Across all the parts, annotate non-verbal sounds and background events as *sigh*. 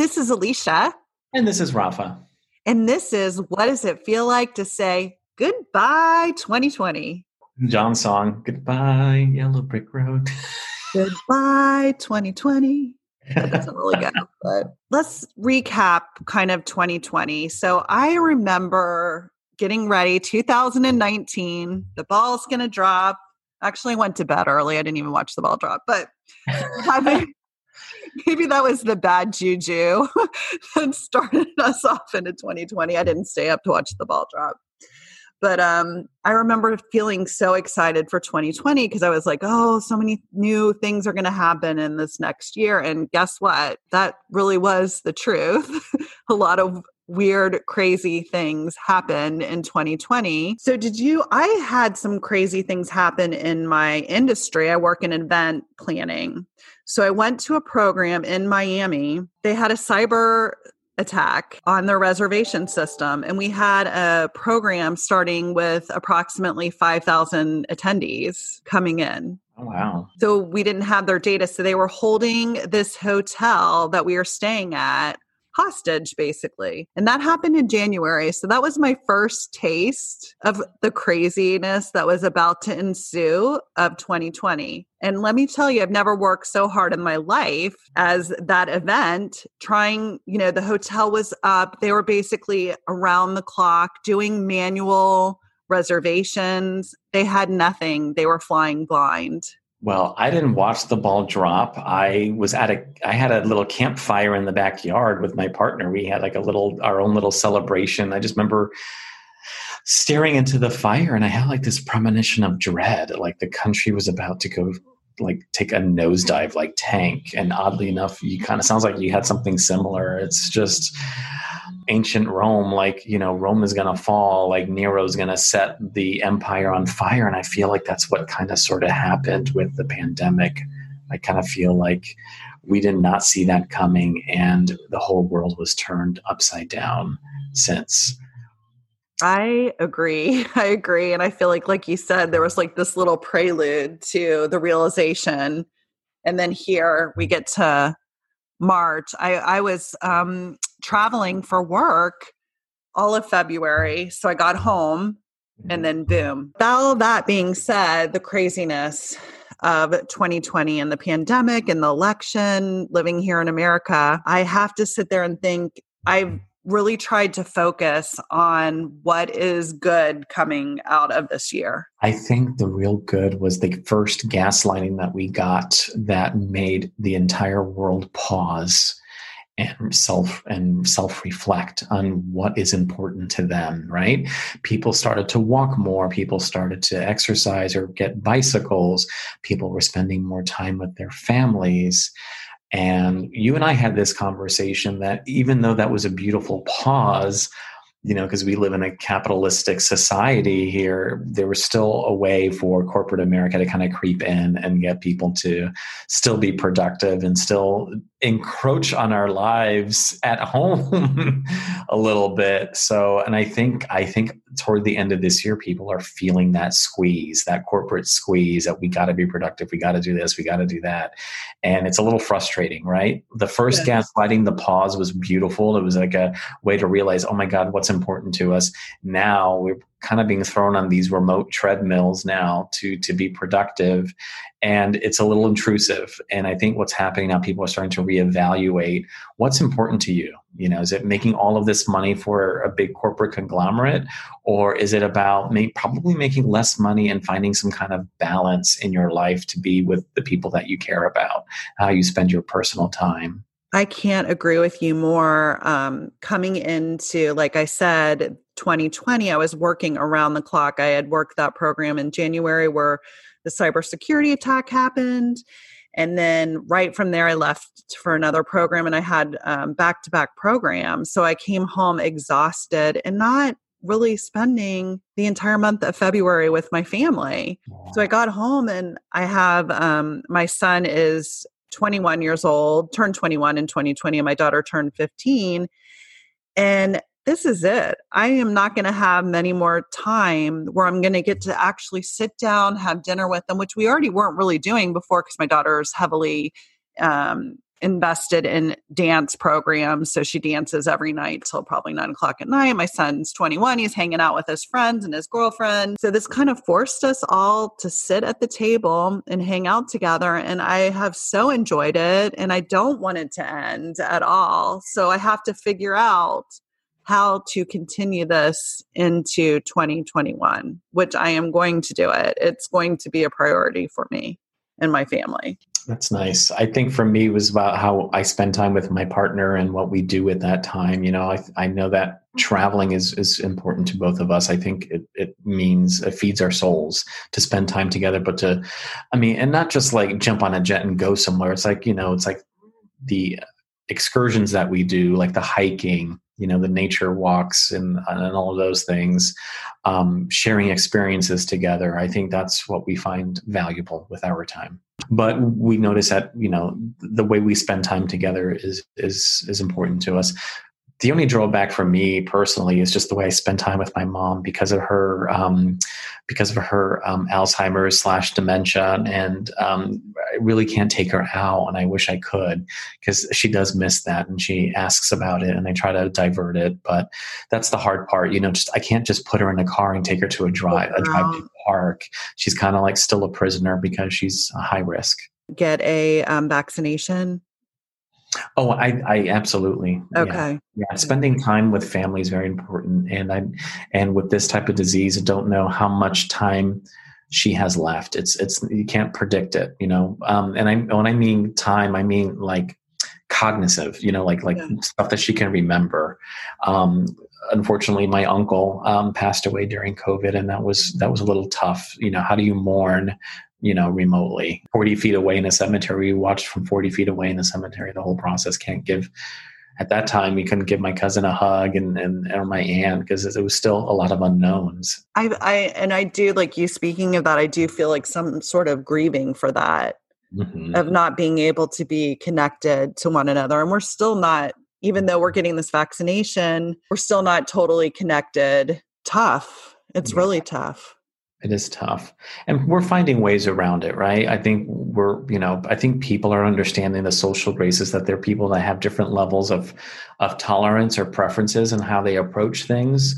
Hi, this is Alicia. And this is Rafa. And this is What Does It Feel Like to Say Goodbye 2020? John song, Goodbye, Yellow Brick Road. *laughs* Goodbye 2020. That doesn't really go, but let's recap kind of 2020. So I remember getting ready 2019, the ball's going to drop. Actually, went to bed early. I didn't even watch the ball drop, but *laughs* having maybe that was the bad juju *laughs* that started us off into 2020. I didn't stay up to watch the ball drop. But um, I remember feeling so excited for 2020 because I was like, oh, so many new things are going to happen in this next year. And guess what? That really was the truth. *laughs* a lot of weird, crazy things happen in 2020. So, did you? I had some crazy things happen in my industry. I work in event planning. So, I went to a program in Miami. They had a cyber attack on their reservation system. And we had a program starting with approximately 5,000 attendees coming in. Oh, wow. So we didn't have their data. So they were holding this hotel that we were staying at hostage basically. And that happened in January. So that was my first taste of the craziness that was about to ensue of 2020. And let me tell you, I've never worked so hard in my life as that event, trying, you know, the hotel was up. They were basically around the clock doing manual reservations. They had nothing. They were flying blind. Well, I didn't watch the ball drop. I was at a I had a little campfire in the backyard with my partner. We had like a little our own little celebration. I just remember staring into the fire and I had like this premonition of dread, like the country was about to go like take a nosedive like tank. And oddly enough, you kind of sounds like you had something similar. It's just ancient Rome, like, you know, Rome is going to fall, like Nero's going to set the empire on fire. And I feel like that's what kind of sort of happened with the pandemic. I kind of feel like we did not see that coming and the whole world was turned upside down since. I agree. *laughs* I agree. And I feel like, like you said, there was like this little prelude to the realization. And then here we get to March. I, I was um, traveling for work all of February. So I got home and then boom. All that being said, the craziness of 2020 and the pandemic and the election, living here in America, I have to sit there and think I've really tried to focus on what is good coming out of this year. I think the real good was the first gaslighting that we got that made the entire world pause and self and self reflect on what is important to them right people started to walk more people started to exercise or get bicycles people were spending more time with their families and you and I had this conversation that even though that was a beautiful pause you know, because we live in a capitalistic society here, there was still a way for corporate America to kind of creep in and get people to still be productive and still encroach on our lives at *laughs* home a little bit. So, and I think, I think toward the end of this year, people are feeling that squeeze, that corporate squeeze that we got to be productive, we got to do this, we got to do that. And it's a little frustrating, right? The first yeah. gaslighting, the pause was beautiful. It was like a way to realize, oh my God, what's important to us. Now we're kind of being thrown on these remote treadmills now to to be productive. And it's a little intrusive. And i think what's happening now people are starting to reevaluate what's important to you. You know is it making all of this money for a big corporate conglomerate? Or is it about may, probably making less money and finding some kind of balance in your life to be with the people that you care about how you spend your personal time? I can't agree with you more. Um, coming into, like I said, 2020, I was working around the clock. I had worked that program in January where the cybersecurity attack happened. And then right from there, I left for another program and I had back to back programs. So I came home exhausted and not really spending the entire month of February with my family. So I got home and I have um, my son is 21 years old, turned 21 in 2020, and my daughter turned 15. And this is it. I am not going to have many more time where I'm going to get to actually sit down, have dinner with them, which we already weren't really doing before because my daughter is heavily um, invested in dance programs. So she dances every night till probably nine o'clock at night. My son's 21. He's hanging out with his friends and his girlfriend. So this kind of forced us all to sit at the table and hang out together. And I have so enjoyed it. And I don't want it to end at all. So I have to figure out how to continue this into 2021, which I am going to do it. It's going to be a priority for me and my family. That's nice. I think for me it was about how I spend time with my partner and what we do at that time. You know, I, I know that traveling is, is important to both of us. I think it, it means it feeds our souls to spend time together, but to, I mean, and not just like jump on a jet and go somewhere. It's like, you know, it's like the excursions that we do, like the hiking, you know the nature walks and, and all of those things um, sharing experiences together i think that's what we find valuable with our time. But we notice that you know the way we spend time together is is is important to us the only drawback for me personally is just the way I spend time with my mom because of her um, because of her um, Alzheimer's slash dementia, and um, I really can't take her out, and I wish I could because she does miss that, and she asks about it, and I try to divert it, but that's the hard part, you know. Just I can't just put her in a car and take her to a drive a drive to the park. She's kind of like still a prisoner because she's a high risk. Get a um, vaccination Oh, I, I absolutely. Okay. Yeah. yeah. Spending time with family is very important. And I, and with this type of disease, I don't know how much time she has left. It's, it's, you can't predict it, you know? Um, and I, when I mean time, I mean like cognitive, you know, like, like yeah. stuff that she can remember. Um, unfortunately my uncle um, passed away during covid and that was that was a little tough you know how do you mourn you know, remotely. 40 feet away in a cemetery, we watched from 40 feet away in the cemetery. The whole process can't give, at that time, we couldn't give my cousin a hug and, and or my aunt because it was still a lot of unknowns. I, I, and I do like you speaking of that, I do feel like some sort of grieving for that. Mm-hmm. Of not being able to be connected to one another. And we're still not, even though we're getting this vaccination, we're still not totally connected. Tough. It's yeah. really tough. It is tough. And we're finding ways around it, right? I think we're, you know, I think people are understanding the social graces that there are people that have different levels of of tolerance or preferences and how they approach things.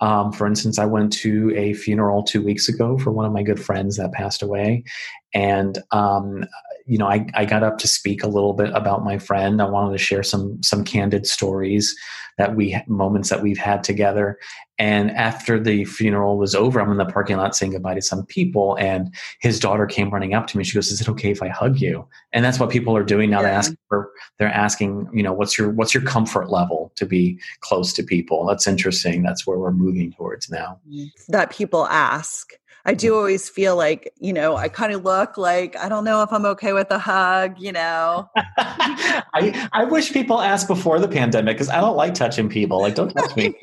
Um, for instance, I went to a funeral two weeks ago for one of my good friends that passed away. And um, you know, I, I got up to speak a little bit about my friend. I wanted to share some some candid stories that we moments that we've had together. And after the funeral was over, I'm in the parking lot saying goodbye to some people, and his daughter came running up to me. She goes, "Is it okay if I hug you?" And that's what people are doing now. Yeah. They're asking for, they're asking, you know, what's your what's your comfort level to be close to people? That's interesting. That's where we're moving towards now. That people ask. I do always feel like, you know, I kind of look like I don't know if I'm okay with a hug, you know. *laughs* I I wish people asked before the pandemic because I don't like touching people. Like, don't touch *laughs* me.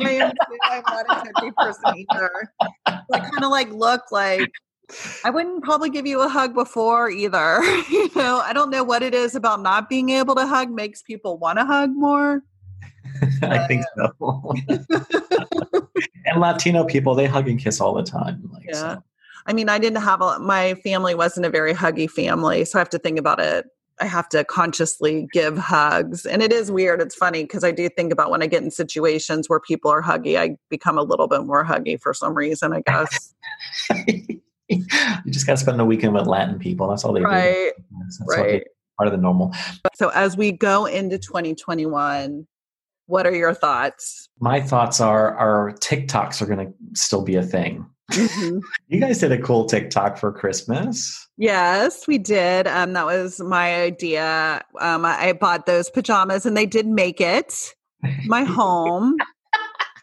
I am I'm not a touchy person either. I kind of like look like I wouldn't probably give you a hug before either. *laughs* you know, I don't know what it is about not being able to hug makes people want to hug more. *laughs* I think uh, so. and Latino people, they hug and kiss all the time. Like, yeah. So. I mean, I didn't have a, my family wasn't a very huggy family. So I have to think about it. I have to consciously give hugs. And it is weird. It's funny because I do think about when I get in situations where people are huggy, I become a little bit more huggy for some reason, I guess. *laughs* you just got to spend the weekend with Latin people. That's all they do. right. do. That's right. Part of the normal. So as we go into 2021, what are your thoughts? My thoughts are our TikToks are going to still be a thing. Mm-hmm. *laughs* you guys did a cool TikTok for Christmas. Yes, we did. Um, that was my idea. Um, I, I bought those pajamas and they did make it *laughs* my home.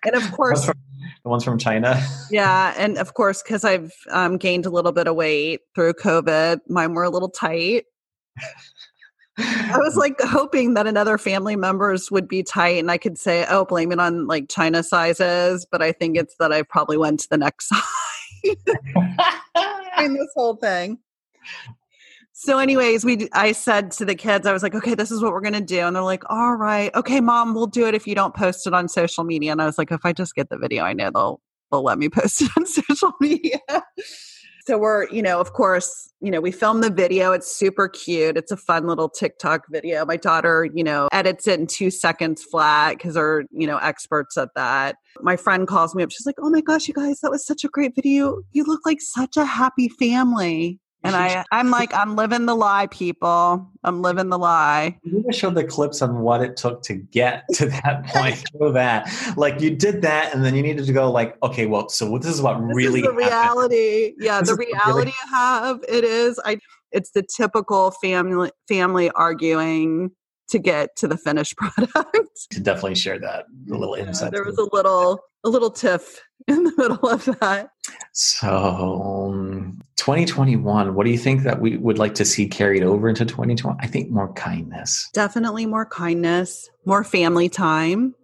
and of course, the ones from China. *laughs* yeah. And of course, because I've um, gained a little bit of weight through COVID, mine were a little tight. I was like hoping that another family members would be tight and I could say, oh, blame it on like China sizes. But I think it's that I probably went to the next *laughs* size in this whole thing. So, anyways, we I said to the kids, I was like, okay, this is what we're gonna do. And they're like, all right, okay, mom, we'll do it if you don't post it on social media. And I was like, if I just get the video, I know they'll they'll let me post it on *laughs* social media. So we're, you know, of course, you know, we filmed the video. It's super cute. It's a fun little TikTok video. My daughter, you know, edits it in two seconds flat because they're, you know, experts at that. My friend calls me up. She's like, oh my gosh, you guys, that was such a great video. You look like such a happy family. And I, *laughs* I'm like, I'm living the lie, people. I'm living the lie. You to show the clips on what it took to get *laughs* to that point. *laughs* show that, like, you did that, and then you needed to go, like, okay, well, so this is what this really is the happened. reality. Yeah, This the reality really- I have. It is. I. It's the typical family family arguing to get to the finished product. To definitely share that a little Yeah, insight. there was a little a little tiff in the middle of that. So, um, 2021, what do you think that we would like to see carried over into 2020? I think more kindness, Definitely more kindness, more family time,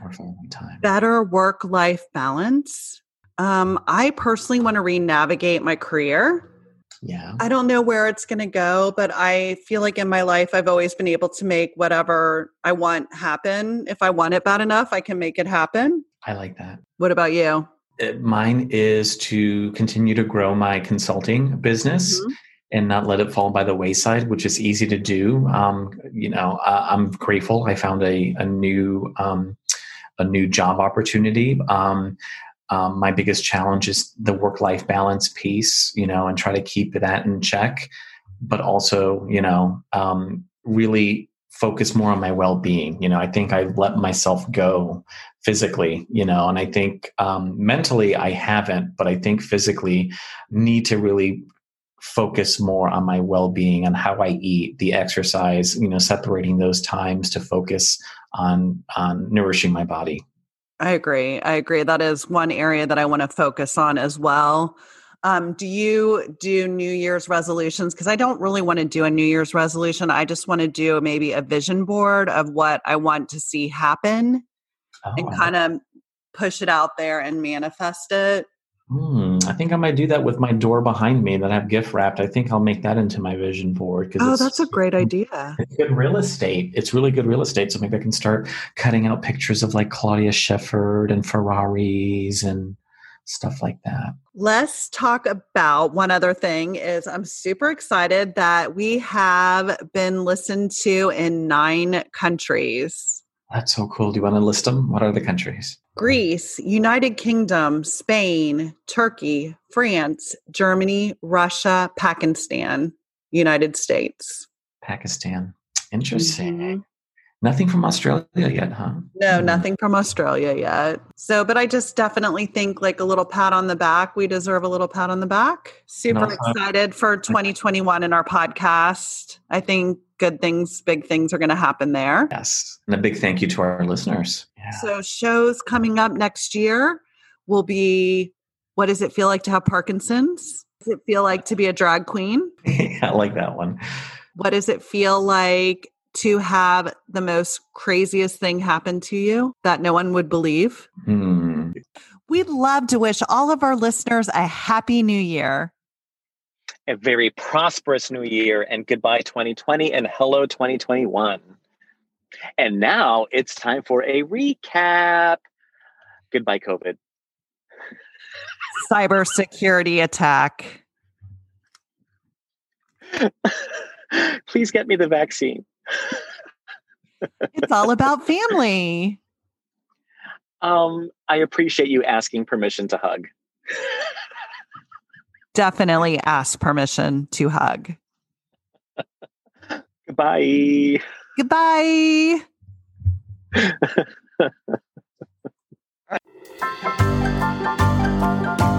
more family time. better work life balance. Um, I personally want to re-navigate my career. Yeah. I don't know where it's going to go, but I feel like in my life, I've always been able to make whatever I want happen. If I want it bad enough, I can make it happen. I like that. What about you? Mine is to continue to grow my consulting business. Mhm. and not let it fall by the wayside, which is easy to do. Um, you know, uh, I'm grateful I found a, a new um, a new job opportunity. Um, um, my biggest challenge is the work life balance piece, you know, and try to keep that in check, but also, you know, um, really focus more on my well being. You know, I think I let myself go physically, you know, and I think um, mentally I haven't, but I think physically need to really focus more on my well-being on how i eat the exercise you know separating those times to focus on on nourishing my body I agree. I agree. That is one area that I want to focus on as well. Um, do you do New Year's resolutions? Because I don't really want to do a New Year's resolution. I just want to do maybe a vision board of what I want to see happen and Oh, kind of push it out there and manifest it. hmm, i think i might do that with my door behind me that i've gift wrapped i think i'll make that into my vision board because Oh, that's a great idea. it's good real estate it's really good real estate so maybe i can start cutting out pictures of like claudia Schiffer and ferraris and stuff like that Let's talk about one other thing is I'm super excited that we have been listened to in 9 countries. that's so cool do you want to list them what are the countries Greece, United Kingdom, Spain, Turkey, France, Germany, Russia, Pakistan, United States. pakistan interesting Mhm. Nothing from Australia yet, huh? No, Hmm. nothing from Australia yet. So, but I just definitely think like a little pat on the back. We deserve a little pat on the back. Super excited for *laughs* 2021 in our podcast. I think good things, big things are going to happen there. Yes. And a big thank you to our listeners. Yeah. So, shows coming up next year will be what does it feel like to have Parkinson's? Does it feel like to be a drag queen? *laughs* I like that one. What does it feel like to have the most craziest thing happen to you that no one would believe? Hmm. We'd love to wish all of our listeners a happy new year. a very prosperous new year and goodbye 2020 and hello 2021. And now it's time for a recap. Goodbye, COVID. Cybersecurity attack. *laughs* Please get me the vaccine. It's all about family. Um, I appreciate you asking permission to hug. Definitely ask permission to hug. Goodbye. Goodbye. *laughs*